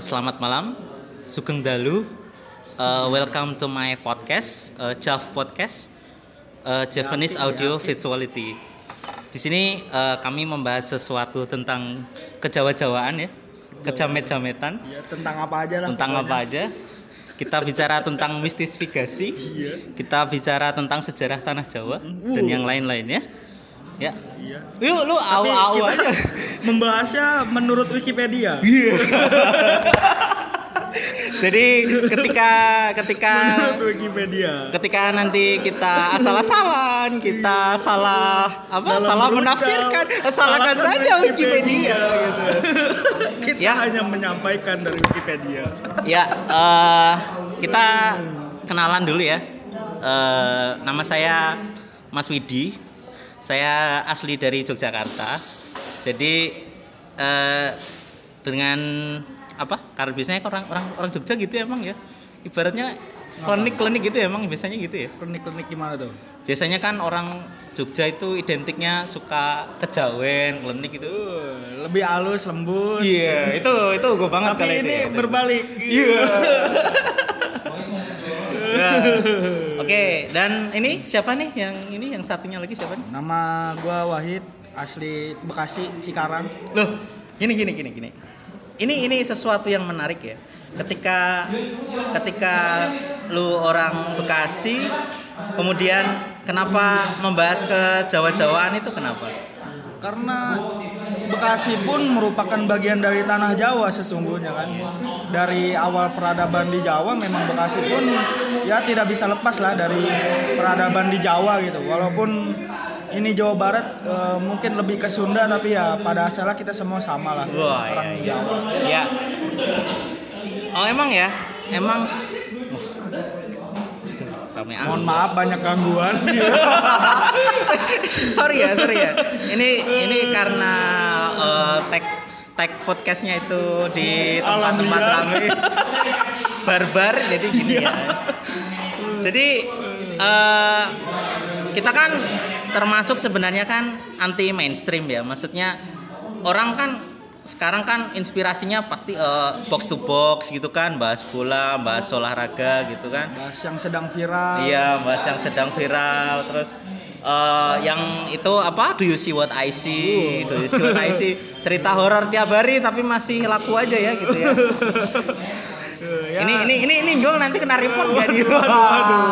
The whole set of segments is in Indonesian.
selamat malam, Sugeng Dalu. Uh, welcome to my podcast, uh, Jav Podcast, uh, Japanese Audio Virtuality. Di sini uh, kami membahas sesuatu tentang kejawa-jawaan ya, kejamet-jametan, Ya, tentang apa aja lah. tentang apa aja. Kita bicara tentang mistifikasi, Iya. kita bicara tentang sejarah tanah Jawa dan yang lain-lainnya. Ya, Iya. yuk lu au-au kita aja. membahasnya menurut Wikipedia. Iya. Jadi ketika ketika Menurut Wikipedia. ketika nanti kita asal-asalan, kita salah apa? Dalam salah menafsirkan, salahkan saja Wikipedia. gitu. Kita Ya. hanya menyampaikan dari Wikipedia. Ya, eh, kita kenalan dulu ya. Eh, nama saya Mas Widi. Saya asli dari Yogyakarta. Jadi eh, dengan apa? Karena biasanya orang orang orang Jogja gitu ya emang ya. Ibaratnya klinik-klinik gitu ya emang biasanya gitu ya. Klinik-klinik gimana tuh? Biasanya kan orang Jogja itu identiknya suka kejawen, klinik gitu. Uh, lebih halus, lembut. Iya, itu itu gue banget Tapi kali itu ini ya. berbalik. Iya. Ya. Oke, dan ini siapa nih yang ini yang satunya lagi siapa nih? Nama gua Wahid, asli Bekasi, Cikarang. Loh, gini gini gini gini. Ini ini sesuatu yang menarik ya. Ketika ketika lu orang Bekasi, kemudian kenapa membahas ke Jawa-Jawaan itu kenapa? Karena Bekasi pun merupakan bagian dari tanah Jawa sesungguhnya kan. Dari awal peradaban di Jawa memang Bekasi pun ya tidak bisa lepas lah dari peradaban di Jawa gitu. Walaupun ini Jawa Barat eh, mungkin lebih ke Sunda tapi ya pada asalnya kita semua sama lah Wah, orang iya, iya. Jawa. Ya. Oh, emang ya? Emang amat. Mohon maaf banyak gangguan. sorry ya, sorry ya. Ini ini karena eh, tag tag podcastnya itu di tempat-tempat ramai barbar, jadi gini ya. Jadi eh, kita kan termasuk sebenarnya kan anti mainstream ya. Maksudnya orang kan sekarang kan inspirasinya pasti eh, box to box gitu kan, bahas bola, bahas olahraga gitu kan. Bahas yang sedang viral. Iya, bahas yang sedang viral. Terus eh, yang itu apa? Do you see what I see? Do you see what I see? Cerita horor tiap hari tapi masih laku aja ya gitu ya. Ya. Ini ini ini ini Gol nanti kena report gak nih? Waduh, waduh.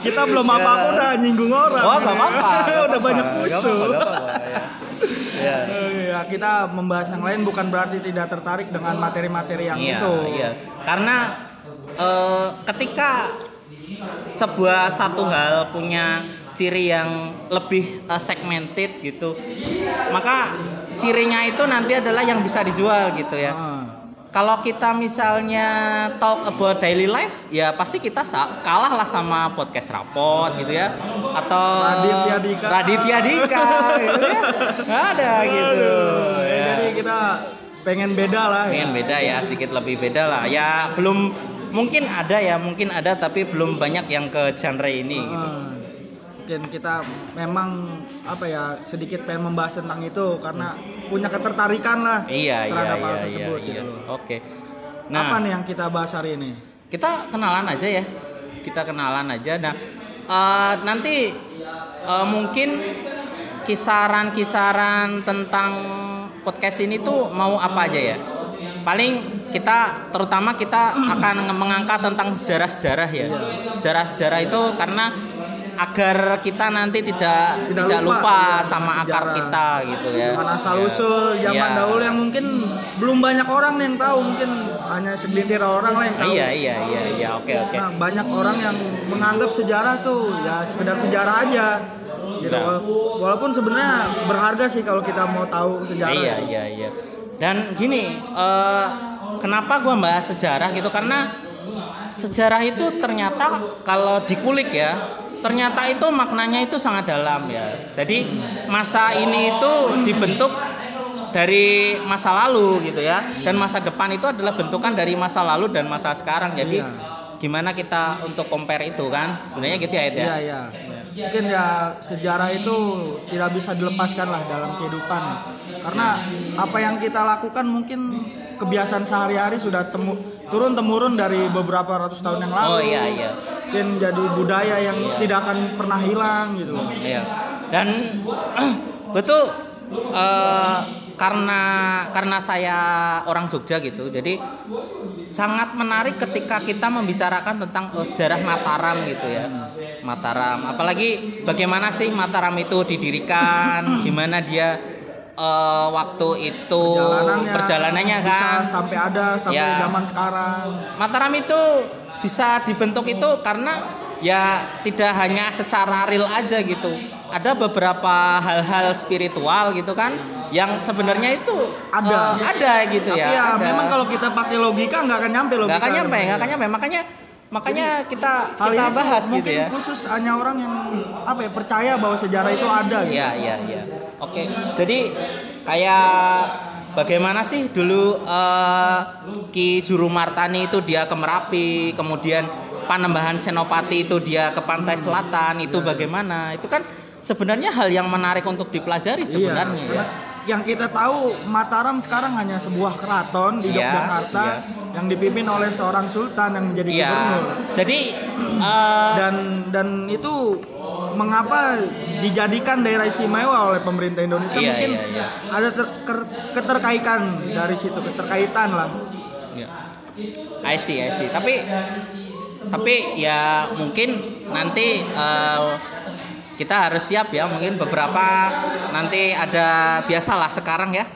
Kita belum apa-apa udah nyinggung orang. Oh, gak apa-apa. udah banyak musuh. gak apa-apa, ya. Ya. Eh, ya, kita membahas yang lain bukan berarti tidak tertarik dengan materi-materi yang Iya, itu. iya. Karena eh, ketika sebuah satu hal punya ciri yang lebih eh, segmented gitu, maka cirinya itu nanti adalah yang bisa dijual gitu ya. Ah. Kalau kita misalnya talk about daily life, ya pasti kita kalah lah sama podcast rapot gitu ya, atau Raditya Dika. Raditya Dika, gitu ya. Ada gitu. Aduh, ya, Ya. Jadi kita pengen beda lah pengen ya. beda ya sedikit lebih beda lah ya belum mungkin ada ya mungkin ada tapi belum banyak yang ke genre ini gitu. Mungkin kita memang apa ya sedikit pengen membahas tentang itu karena punya ketertarikan lah iya iya terhadap iya hal iya, tersebut iya. gitu loh. oke Apa nah nih yang kita bahas hari ini? kita kenalan aja ya kita kenalan aja nah eh, nanti eh, mungkin kisaran-kisaran tentang podcast ini tuh mau apa aja ya paling kita terutama kita akan mengangkat tentang sejarah-sejarah ya sejarah-sejarah itu karena agar kita nanti tidak Tidak tidak, lupa, lupa, iya, sama dengan akar sejarah. kita gitu ya Dengan asal Ya. usul zaman Ya. dahulu yang mungkin belum banyak orang yang tahu mungkin hanya segelintir orang lah yang tahu. iya iya iya iya oke oke Nah, banyak orang yang menganggap sejarah tuh ya sekedar sejarah aja. Gitu. Nah. Wala- Walaupun sebenarnya berharga sih kalau kita mau tahu sejarah. Iya iya iya. Dan gini, eh, kenapa gua bahas sejarah gitu? Karena sejarah itu ternyata kalau dikulik ya, ternyata itu maknanya itu sangat dalam ya. Jadi masa ini itu dibentuk dari masa lalu gitu ya, dan masa depan itu adalah bentukan dari masa lalu dan masa sekarang. Jadi Iya. gimana kita untuk compare itu kan? Sebenarnya gitu ya, Ed, ya? Iya, iya. mungkin ya sejarah itu tidak bisa dilepaskan lah dalam kehidupan karena apa yang kita lakukan mungkin kebiasaan sehari-hari sudah temu, turun temurun dari beberapa ratus tahun yang lalu Oh iya iya. mungkin jadi budaya yang tidak akan pernah hilang gitu Iya. Dan betul eh, karena karena saya orang Jogja gitu. Jadi sangat menarik ketika kita membicarakan tentang eh, sejarah Mataram gitu ya. Mataram. Apalagi bagaimana sih Mataram itu didirikan, gimana dia eh, waktu itu perjalanannya perjalanannya bisa kan. sampai ada sampai Ya. zaman sekarang Mataram itu bisa dibentuk itu karena ya tidak hanya secara real aja gitu. Ada beberapa hal-hal spiritual gitu kan yang sebenarnya itu Ada. eh, ada gitu tapi ya. ya ada. memang kalau kita pakai logika nggak akan nyampe logika nggak akan nyampe, nggak akan nyampe. Makanya makanya kita hal kita ini bahas gitu mungkin ya. khusus hanya orang yang apa ya percaya bahwa sejarah itu ada gitu. Iya, iya, iya. Oke. Jadi kayak bagaimana sih dulu eh, Ki Juru Martani itu dia ke Merapi, kemudian Panembahan Senopati itu dia ke pantai selatan, itu bagaimana? Itu kan sebenarnya hal yang menarik untuk dipelajari sebenarnya Iya, ya. Yang kita tahu Mataram sekarang hanya sebuah keraton di Iya, Yogyakarta iya. yang dipimpin oleh seorang sultan yang menjadi Iya. gubernur. Jadi eh, Dan dan itu mengapa dijadikan daerah istimewa oleh pemerintah Indonesia Iya, mungkin iya, iya. ada ter- ker- keterkaitan dari situ keterkaitan lah. Ya. I see, I see. Tapi tapi ya mungkin nanti eh, kita harus siap ya. Mungkin beberapa nanti ada biasalah sekarang ya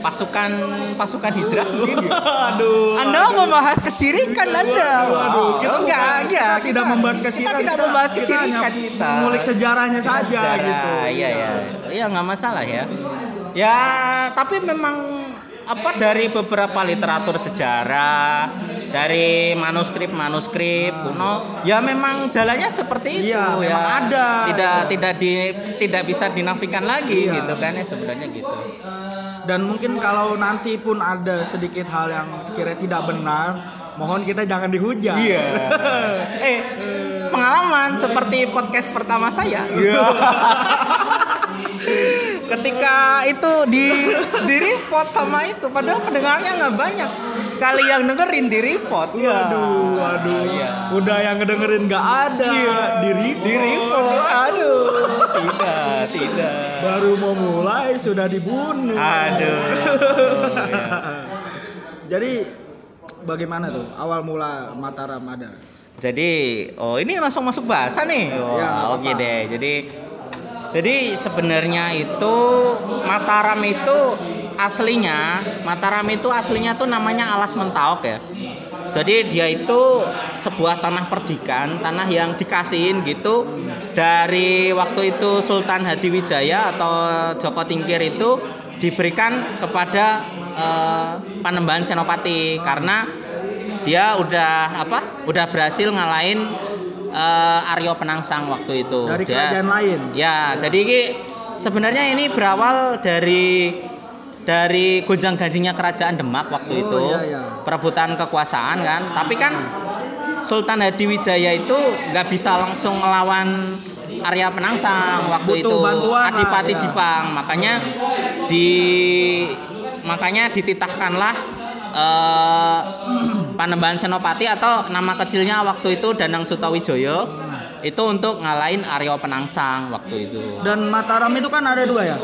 pasukan pasukan hijrah mungkin ya. Aduh. Anda membahas kesirikan Anda. Kita Oh, enggak, bukan- enggak, kita tidak membahas kesirikan, Kita tidak kita- membahas kita kesirikan hanya kita. mengulik sejarahnya saja Sejarah, gitu. Iya, iya. Iya, nggak masalah ya. Ya, tapi memang apa dari beberapa literatur sejarah, dari manuskrip-manuskrip kuno, ya memang jalannya seperti itu Iya, ya. ada. Tidak tidak di tidak bisa dinafikan lagi Iya. gitu kan ya sebenarnya gitu. Dan mungkin kalau nanti pun ada sedikit hal yang sekiranya tidak benar, mohon kita jangan dihujat. Iya. eh, pengalaman seperti podcast pertama saya. Iya. Ketika itu di di report sama itu, padahal pendengarnya nggak banyak. Sekali yang dengerin di report. Waduh, waduh. Iya. Udah yang ngedengerin nggak ada. Diri Di report. Aduh, tidak, tidak. Baru mau mulai sudah dibunuh. Aduh. ya. Jadi bagaimana tuh awal mula Mataram ada? Jadi, oh ini langsung masuk bahasa nih. Wah, Ya, oke apa-apa. deh. Jadi jadi sebenarnya itu Mataram itu aslinya Mataram itu aslinya tuh namanya Alas Mentaok ya. Jadi dia itu sebuah tanah perdikan, tanah yang dikasihin gitu dari waktu itu Sultan Hadiwijaya atau Joko Tingkir itu diberikan kepada eh, Panembahan Senopati karena dia udah apa? Udah berhasil ngalahin eh, Aryo Penangsang waktu itu. Dari Dia- kerajaan lain. Ya, jadi ini sebenarnya ini berawal dari dari gonjang ganjingnya kerajaan Demak waktu Oh, itu, iya, iya. perebutan kekuasaan kan. Tapi kan Sultan Hadiwijaya itu nggak bisa langsung melawan Arya Penangsang waktu Butuh itu bantuan Adipati ya. Jipang. Makanya di makanya dititahkanlah eh, Panembahan Senopati atau nama kecilnya waktu itu Danang Sutawijoyo itu untuk ngalahin Aryo Penangsang waktu itu. Dan Mataram itu kan ada dua ya.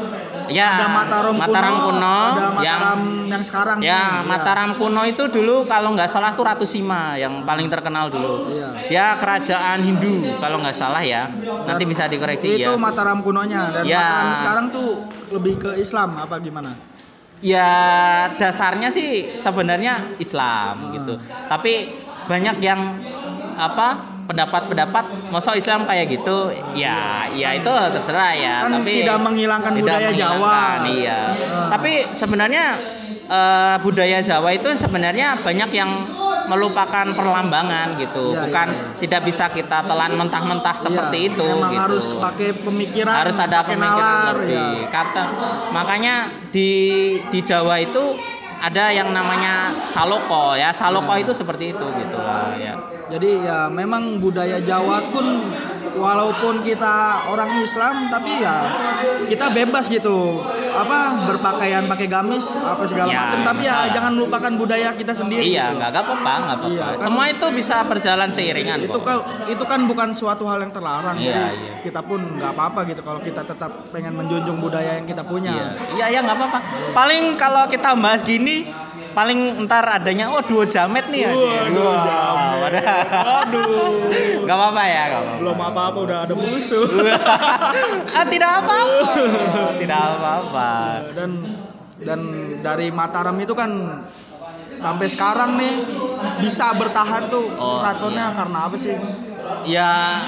Ya, ada Mataram, Mataram kuno, ada yang Mataram yang, sekarang. Ya, ini. Mataram kuno itu dulu kalau nggak salah tuh Ratu Sima yang paling terkenal dulu. Iya. Dia kerajaan Hindu kalau nggak salah ya. Nanti bisa dikoreksi Itu ya. Mataram kunonya dan Ya. Mataram sekarang tuh lebih ke Islam apa gimana? Ya dasarnya sih sebenarnya Islam gitu. Tapi banyak yang apa pendapat-pendapat masa Islam kayak gitu ya ya itu terserah ya Kan tapi tidak menghilangkan budaya Jawa. menghilangkan, iya Hmm. tapi sebenarnya eh, budaya Jawa itu sebenarnya banyak yang melupakan perlambangan gitu Iya, bukan iya, iya. tidak bisa kita telan mentah-mentah seperti Iya, itu Memang gitu harus pakai pemikiran, harus ada pemikiran nalar, lebih ya. kata makanya di di Jawa itu ada yang namanya saloko ya saloko Iya. itu seperti itu gitu lah ya Jadi ya memang budaya Jawa pun walaupun kita orang Islam tapi ya kita bebas gitu apa berpakaian pakai gamis apa segala Ya, macam tapi ya masalah. jangan lupakan budaya kita sendiri Iya, gitu. nggak nggak apa-apa, nggak apa-apa. Iya, kan- Semua itu bisa berjalan seiringan. itu kan itu kan bukan suatu hal yang terlarang Iya, jadi iya. kita pun nggak apa-apa gitu kalau kita tetap pengen menjunjung budaya yang kita punya Iya, iya, iya nggak apa-apa. Paling kalau kita bahas gini, paling ntar adanya oh duo jamet nih ya. Duo jamet. Aduh. Nggak apa-apa ya, nggak apa-apa. belum apa-apa udah ada musuh ah, tidak apa-apa. tidak apa-apa. dan dan dari Mataram itu kan sampai sekarang nih bisa bertahan tuh Oh, keratonnya karena apa sih Ya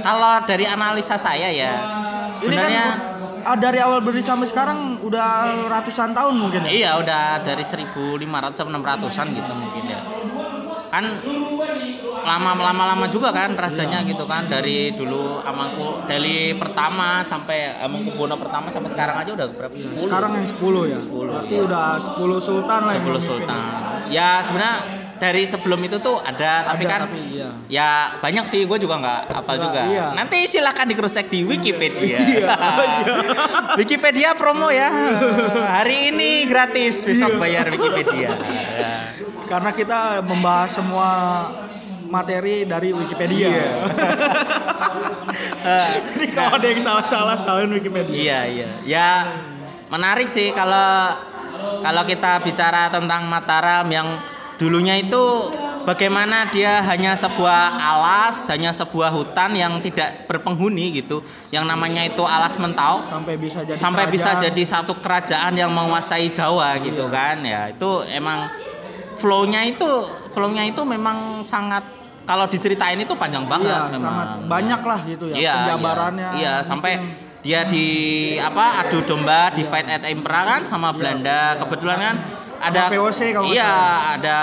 kalau dari analisa saya ya ini sebenarnya kan ah, dari awal berdiri sampai sekarang udah ratusan tahun mungkin ya Iya udah dari 1500 sampai 600-an gitu mungkin ya. Kan lama lama lama juga kan rajanya gitu kan dari dulu Amangku dari pertama sampai Amangkubono pertama sampai sekarang aja udah berapa? 10. sekarang yang 10 ya berarti udah 10 sultan lah yang 10 memimpin. sultan. Ya sebenarnya dari sebelum itu tuh ada tapi Ada, kan tapi iya. ya banyak sih gue juga nggak hafal Nggak, juga. iya. Nanti silakan di cross check di Wikipedia. Iya, Wikipedia promo ya. Hari ini gratis, besok bayar Wikipedia. Karena kita membahas semua materi dari Wikipedia Iya. jadi kalau ada yang salah-salah salahin Wikipedia Iya iya. Ya menarik sih kalau kalau kita bicara tentang Mataram yang dulunya itu bagaimana dia hanya sebuah alas, hanya sebuah hutan yang tidak berpenghuni gitu. Yang namanya itu alas mentau sampai bisa jadi sampai bisa kerajaan. jadi satu kerajaan yang menguasai Jawa gitu Iya. kan. Ya, itu emang flow-nya itu flow-nya itu memang sangat kalau diceritain itu panjang banget Iya, memang. sangat banyak lah gitu ya Iya, penjabarannya Iya, iya, sampai mungkin- dia di apa adu domba di fight at Impera kan sama Belanda. Kebetulan kan ada VOC kalau Iya, ada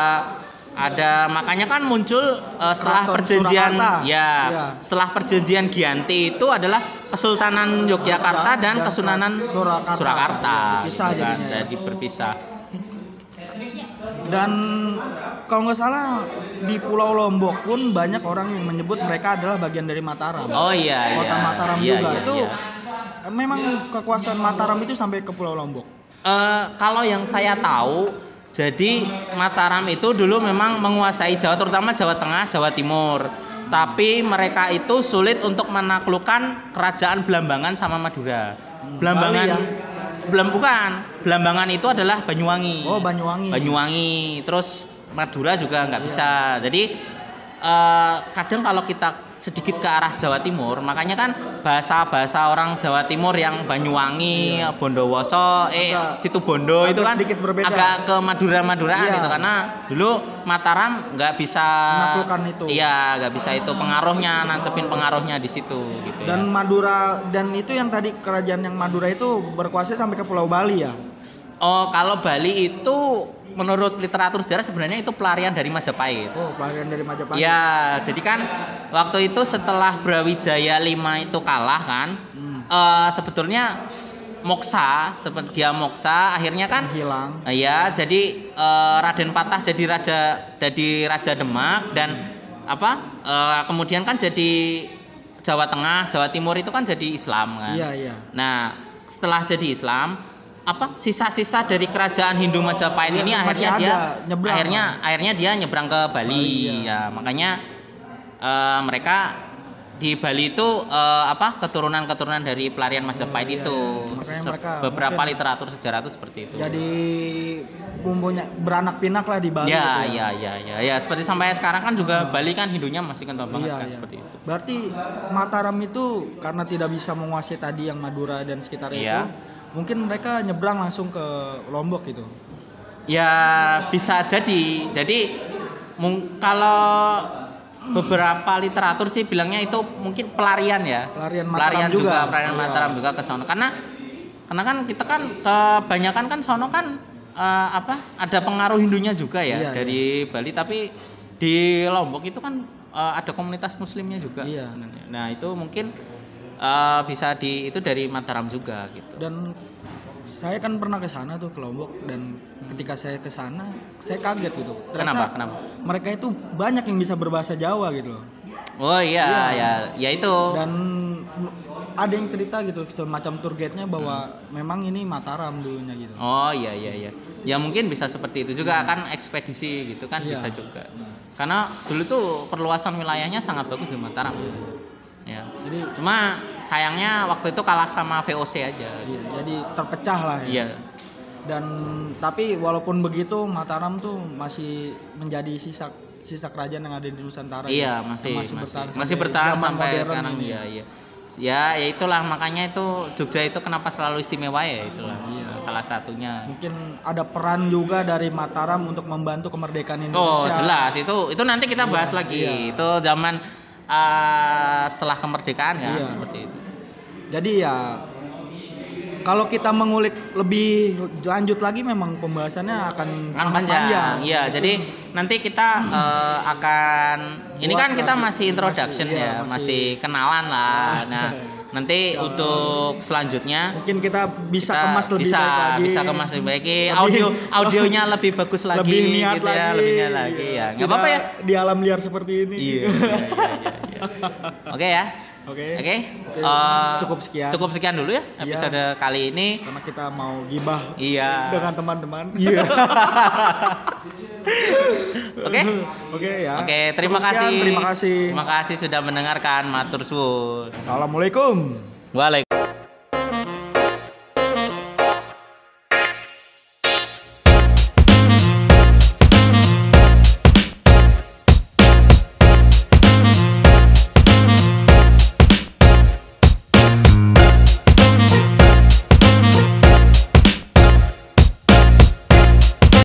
ada makanya kan muncul eh, setelah Keraton perjanjian Surakarta. ya, Iya. setelah perjanjian Gianti itu adalah Kesultanan Yogyakarta dan, Dan Kesunanan Surakarta. Surakarta. Berpisah gitu kan, jadinya ya. Jadi berpisah. dan kalau nggak salah di Pulau Lombok pun banyak orang yang menyebut mereka adalah bagian dari Mataram Oh iya, kota iya. Mataram Iya, juga iya, itu iya. memang kekuasaan Mataram itu sampai ke Pulau Lombok Eh, kalau yang saya tahu, jadi Mataram itu dulu memang menguasai Jawa, terutama Jawa Tengah, Jawa Timur. Tapi mereka itu sulit untuk menaklukkan kerajaan Belambangan sama Madura. Belambangan, Bali ya? Bukan. Belambangan itu adalah Banyuwangi. oh Banyuwangi Banyuwangi, terus Madura juga nggak bisa. Jadi eh, kadang kalau kita sedikit ke arah Jawa Timur, makanya kan bahasa-bahasa orang Jawa Timur yang Banyuwangi, Bondowoso, eh situ Bondo itu kan sedikit berbeda. agak ke Madura-Maduraan Iya. gitu karena dulu Mataram nggak bisa Menaklukkan itu. Iya, nggak bisa itu pengaruhnya, nancepin pengaruhnya di situ gitu dan ya. Madura dan itu yang tadi kerajaan yang Madura itu berkuasa sampai ke Pulau Bali ya Oh, kalau Bali itu menurut literatur sejarah sebenarnya itu pelarian dari Majapahit. oh pelarian dari Majapahit. Ya, jadi kan waktu itu setelah Brawijaya 5 itu kalah kan, eh, sebetulnya Moksa, seperti dia Moksa, akhirnya kan hilang eh, ya jadi eh, Raden Patah jadi raja jadi raja Demak dan apa eh, kemudian kan jadi Jawa Tengah, Jawa Timur itu kan jadi Islam kan. iya iya. Nah, setelah jadi Islam, apa sisa-sisa dari kerajaan Hindu Majapahit Iya, ini akhirnya ada, dia nyebrang. akhirnya akhirnya dia nyebrang ke Bali. Bali, iya. Ya, makanya eh, mereka di Bali itu eh, apa keturunan-keturunan dari pelarian Majapahit iya, itu. iya. Se- mereka beberapa mungkin- literatur sejarah itu seperti itu. jadi bumbunya beranak pinak lah di Bali ya, gitu ya, ya, ya, ya, seperti sampai sekarang kan juga Bali kan Hindunya masih kental banget Iya, kan iya. seperti itu. Berarti Mataram itu karena tidak bisa menguasai tadi yang Madura dan sekitar Iya. itu, mungkin mereka nyebrang langsung ke Lombok gitu. Ya bisa jadi. Jadi mung- kalau beberapa literatur sih bilangnya itu mungkin pelarian ya. Pelarian Mataram juga, juga. pelarian Iya. Mataram juga ke sono. Karena karena kan kita kan kebanyakan kan sono kan eh, apa? Ada pengaruh Hindunya juga ya Iya, dari Bali tapi di Lombok itu kan eh, ada komunitas muslimnya juga Iya. sebenarnya. Nah, itu mungkin eh, bisa di itu dari Mataram juga gitu. Dan saya kan pernah ke sana tuh ke Lombok dan ketika saya ke sana saya kaget gitu. Kenapa? Ternyata Kenapa? mereka itu banyak yang bisa berbahasa Jawa gitu loh. Oh iya, ya, ya itu. dan ada yang cerita gitu semacam tour guide-nya bahwa memang ini Mataram dulunya gitu. Oh iya iya iya. Ya mungkin bisa seperti itu juga kan ekspedisi gitu kan Iya. bisa juga. Karena dulu tuh perluasan wilayahnya sangat bagus di Mataram. Ya. Jadi Cuma sayangnya waktu itu kalah sama VOC aja. iya, jadi terpecah lah ya. Iya. Dan tapi walaupun begitu Mataram tuh masih menjadi sisa sisa kerajaan yang ada di Nusantara. Iya, ya. masih Yang masih bertahan masih sampai bertahan sekarang ini. iya iya. Ya, ya itulah makanya itu Jogja itu kenapa selalu istimewa ya itulah. Iya. Salah satunya. Mungkin ada peran juga dari Mataram untuk membantu kemerdekaan Oh Indonesia. jelas itu itu nanti kita bahas lagi iya. itu zaman eh, setelah kemerdekaan ya Iya. seperti itu. Jadi ya kalau kita mengulik lebih lanjut lagi memang pembahasannya akan Kan sangat panjang. Iya jadi nanti kita eh, akan ini Buat kan kita masih introduction Masih, iya, ya masih, masih- kenalan lah. Nah nanti untuk selanjutnya Mungkin kita bisa kita kemas lebih bisa, baik lagi. bisa kemas lebih baik Lebih- audio audionya lebih bagus lagi lebih niat gitu lagi. ya lebih niat lagi ya nggak apa-apa ya Di alam liar seperti ini. iya, iya, iya, iya, iya. oke ya Oke. oke Oke, Eh, cukup sekian. cukup sekian dulu ya Iya. episode kali ini Karena kita mau gibah iya dengan teman-teman. Iya. oke Oke ya. oke terima Cukup sekian, kasih Terima kasih. terima kasih sudah mendengarkan matur suwun Assalamualaikum. Waalaikumsalam